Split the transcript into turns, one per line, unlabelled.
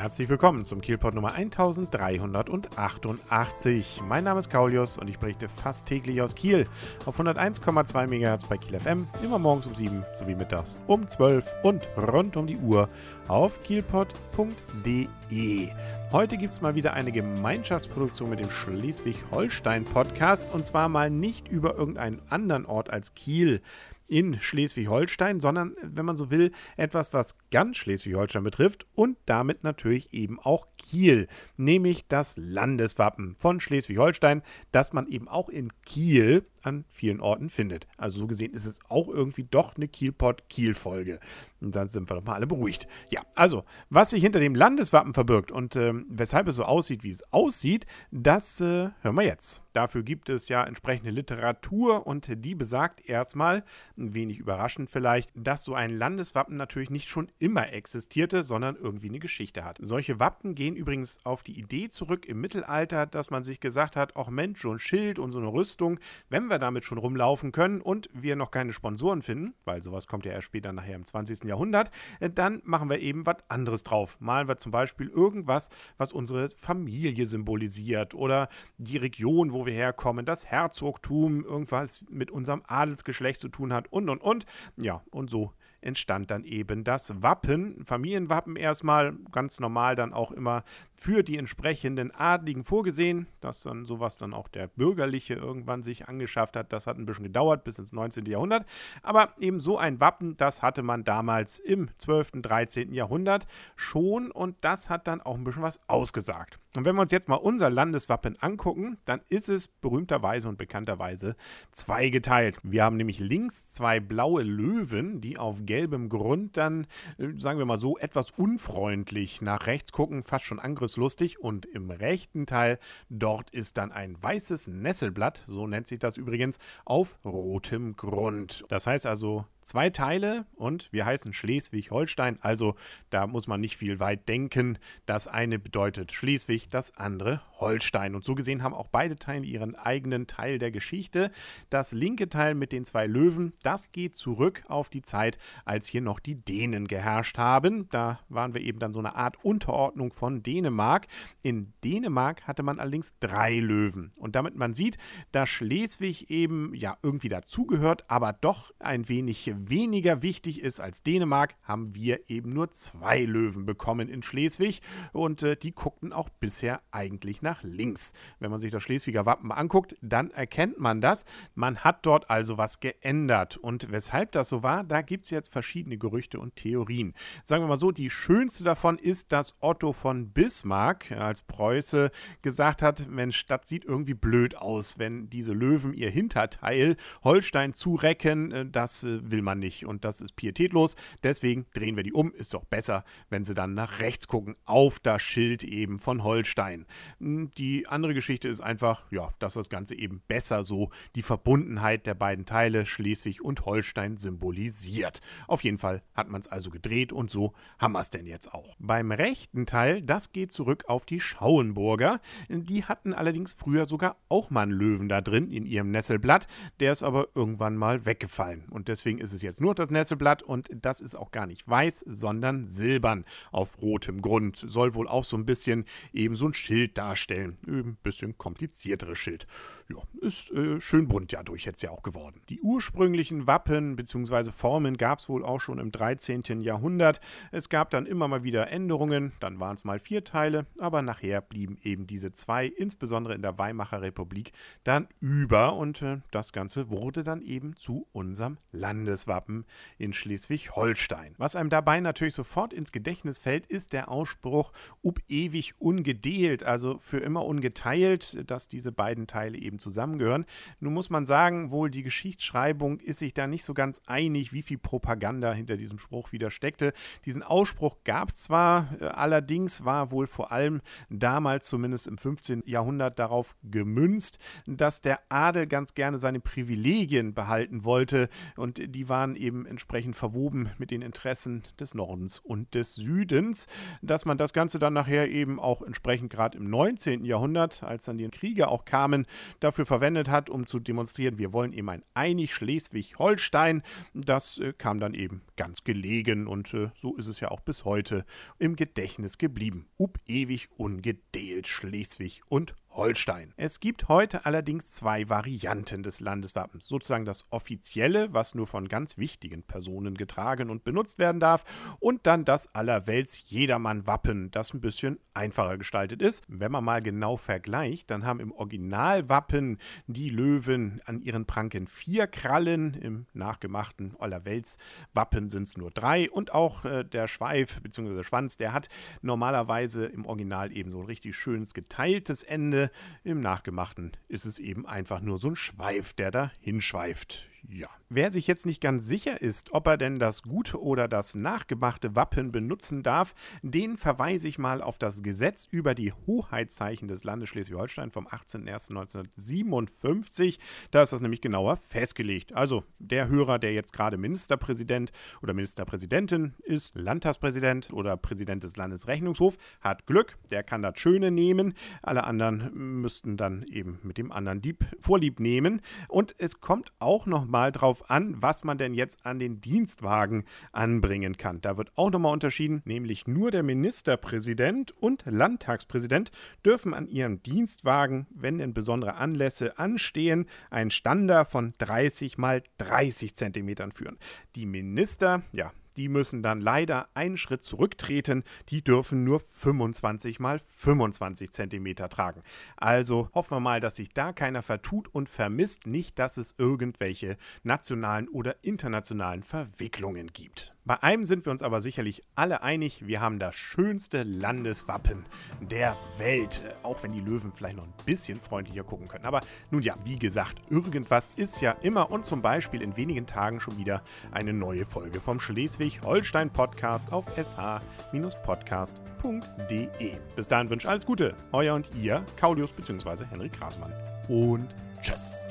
Herzlich willkommen zum Kielpot Nummer 1388. Mein Name ist Kaulius und ich berichte fast täglich aus Kiel auf 101,2 MHz bei Kiel FM, immer morgens um 7 sowie mittags um 12 und rund um die Uhr auf kielpot.de. Heute gibt es mal wieder eine Gemeinschaftsproduktion mit dem Schleswig-Holstein-Podcast und zwar mal nicht über irgendeinen anderen Ort als Kiel in Schleswig-Holstein, sondern, wenn man so will, etwas, was ganz Schleswig-Holstein betrifft und damit natürlich eben auch Kiel, nämlich das Landeswappen von Schleswig-Holstein, das man eben auch in Kiel an vielen Orten findet. Also so gesehen ist es auch irgendwie doch eine Kielpot-Kiel-Folge. Und dann sind wir doch mal alle beruhigt. Ja, also, was sich hinter dem Landeswappen verbirgt und ähm, weshalb es so aussieht, wie es aussieht, das äh, hören wir jetzt. Dafür gibt es ja entsprechende Literatur und die besagt erstmal, ein wenig überraschend vielleicht, dass so ein Landeswappen natürlich nicht schon immer existierte, sondern irgendwie eine Geschichte hat. Solche Wappen gehen übrigens auf die Idee zurück im Mittelalter, dass man sich gesagt hat, ach Mensch, so ein Schild und so eine Rüstung, wenn wir damit schon rumlaufen können und wir noch keine Sponsoren finden, weil sowas kommt ja erst später nachher im 20. Jahrhundert, äh, dann machen wir eben was anderes drauf. Malen wir zum Beispiel irgendwas, was unsere Familie symbolisiert oder die Region, wo wir herkommen, das Herzogtum, irgendwas mit unserem Adelsgeschlecht zu tun hat und und und. Ja, und so entstand dann eben das Wappen, Familienwappen erstmal, ganz normal dann auch immer für die entsprechenden Adligen vorgesehen, dass dann sowas dann auch der Bürgerliche irgendwann sich angeschafft hat. Das hat ein bisschen gedauert bis ins 19. Jahrhundert, aber eben so ein Wappen, das hatte man damals im 12., 13. Jahrhundert schon und das hat dann auch ein bisschen was ausgesagt. Und wenn wir uns jetzt mal unser Landeswappen angucken, dann ist es berühmterweise und bekannterweise zweigeteilt. Wir haben nämlich links zwei blaue Löwen, die auf gelbem Grund dann, äh, sagen wir mal so, etwas unfreundlich nach rechts gucken, fast schon angriffslustig. Und im rechten Teil, dort ist dann ein weißes Nesselblatt, so nennt sich das übrigens, auf rotem Grund. Das heißt also, zwei Teile und wir heißen Schleswig-Holstein, also da muss man nicht viel weit denken. Das eine bedeutet Schleswig, das andere Holstein. Und so gesehen haben auch beide Teile ihren eigenen Teil der Geschichte. Das linke Teil mit den zwei Löwen, das geht zurück auf die Zeit, als hier noch die Dänen geherrscht haben. Da waren wir eben dann so eine Art Unterordnung von Dänemark. In Dänemark hatte man allerdings drei Löwen. Und damit man sieht, dass Schleswig eben ja irgendwie dazugehört, aber doch ein wenig weniger wichtig ist als Dänemark, haben wir eben nur zwei Löwen bekommen in Schleswig und äh, die guckten auch bisher eigentlich nach links. Wenn man sich das Schleswiger Wappen anguckt, dann erkennt man das. Man hat dort also was geändert und weshalb das so war, da gibt es jetzt verschiedene Gerüchte und Theorien. Sagen wir mal so, die schönste davon ist, dass Otto von Bismarck als Preuße gesagt hat, Mensch, das sieht irgendwie blöd aus, wenn diese Löwen ihr Hinterteil Holstein zurecken, äh, das äh, will man nicht und das ist pietätlos. Deswegen drehen wir die um. Ist doch besser, wenn sie dann nach rechts gucken, auf das Schild eben von Holstein. Hm, die andere Geschichte ist einfach, ja, dass das Ganze eben besser so die Verbundenheit der beiden Teile Schleswig und Holstein symbolisiert. Auf jeden Fall hat man es also gedreht und so haben wir es denn jetzt auch. Beim rechten Teil, das geht zurück auf die Schauenburger. Die hatten allerdings früher sogar auch mal einen Löwen da drin in ihrem Nesselblatt. Der ist aber irgendwann mal weggefallen und deswegen ist es es jetzt nur das Nesselblatt und das ist auch gar nicht weiß, sondern silbern auf rotem Grund. Soll wohl auch so ein bisschen eben so ein Schild darstellen. Ein bisschen komplizierteres Schild. Ja, ist äh, schön bunt ja durch jetzt ja auch geworden. Die ursprünglichen Wappen bzw. Formen gab es wohl auch schon im 13. Jahrhundert. Es gab dann immer mal wieder Änderungen, dann waren es mal vier Teile, aber nachher blieben eben diese zwei, insbesondere in der Weimarer Republik, dann über und äh, das Ganze wurde dann eben zu unserem Landeswappen. Landeswappen in Schleswig-Holstein. Was einem dabei natürlich sofort ins Gedächtnis fällt, ist der Ausspruch "Up ewig ungedeelt", also für immer ungeteilt, dass diese beiden Teile eben zusammengehören. Nun muss man sagen, wohl die Geschichtsschreibung ist sich da nicht so ganz einig, wie viel Propaganda hinter diesem Spruch wieder steckte. Diesen Ausspruch gab es zwar, allerdings war wohl vor allem damals, zumindest im 15. Jahrhundert, darauf gemünzt, dass der Adel ganz gerne seine Privilegien behalten wollte und die waren eben entsprechend verwoben mit den Interessen des Nordens und des Südens. Dass man das Ganze dann nachher eben auch entsprechend gerade im 19. Jahrhundert, als dann die Kriege auch kamen, dafür verwendet hat, um zu demonstrieren, wir wollen eben ein einig Schleswig-Holstein. Das äh, kam dann eben ganz gelegen und äh, so ist es ja auch bis heute im Gedächtnis geblieben. Up ewig ungedeelt Schleswig und Holstein. Es gibt heute allerdings zwei Varianten des Landeswappens. Sozusagen das offizielle, was nur von ganz wichtigen Personen getragen und benutzt werden darf, und dann das allerwelts Jedermann-Wappen, das ein bisschen einfacher gestaltet ist. Wenn man mal genau vergleicht, dann haben im Originalwappen die Löwen an ihren Pranken vier Krallen, im nachgemachten Allerwelts-Wappen sind es nur drei und auch äh, der Schweif bzw. Schwanz, der hat normalerweise im Original eben so ein richtig schönes geteiltes Ende im Nachgemachten ist es eben einfach nur so ein Schweif, der da hinschweift. Ja. Wer sich jetzt nicht ganz sicher ist, ob er denn das gute oder das nachgemachte Wappen benutzen darf, den verweise ich mal auf das Gesetz über die Hoheitszeichen des Landes Schleswig-Holstein vom 18.01.1957. Da ist das nämlich genauer festgelegt. Also der Hörer, der jetzt gerade Ministerpräsident oder Ministerpräsidentin ist, Landtagspräsident oder Präsident des Landesrechnungshofs, hat Glück, der kann das Schöne nehmen. Alle anderen müssten dann eben mit dem anderen Dieb Vorlieb nehmen. Und es kommt auch noch mal drauf an, was man denn jetzt an den Dienstwagen anbringen kann. Da wird auch nochmal unterschieden, nämlich nur der Ministerpräsident und Landtagspräsident dürfen an ihrem Dienstwagen, wenn denn besondere Anlässe anstehen, einen Stander von 30 mal 30 Zentimetern führen. Die Minister, ja, die müssen dann leider einen Schritt zurücktreten. Die dürfen nur 25 mal 25 Zentimeter tragen. Also hoffen wir mal, dass sich da keiner vertut und vermisst nicht, dass es irgendwelche nationalen oder internationalen Verwicklungen gibt. Bei einem sind wir uns aber sicherlich alle einig, wir haben das schönste Landeswappen der Welt. Auch wenn die Löwen vielleicht noch ein bisschen freundlicher gucken können. Aber nun ja, wie gesagt, irgendwas ist ja immer und zum Beispiel in wenigen Tagen schon wieder eine neue Folge vom Schleswig-Holstein-Podcast auf sh-podcast.de. Bis dahin wünsche alles Gute, euer und ihr, Kaulius bzw. Henrik Grasmann. Und tschüss.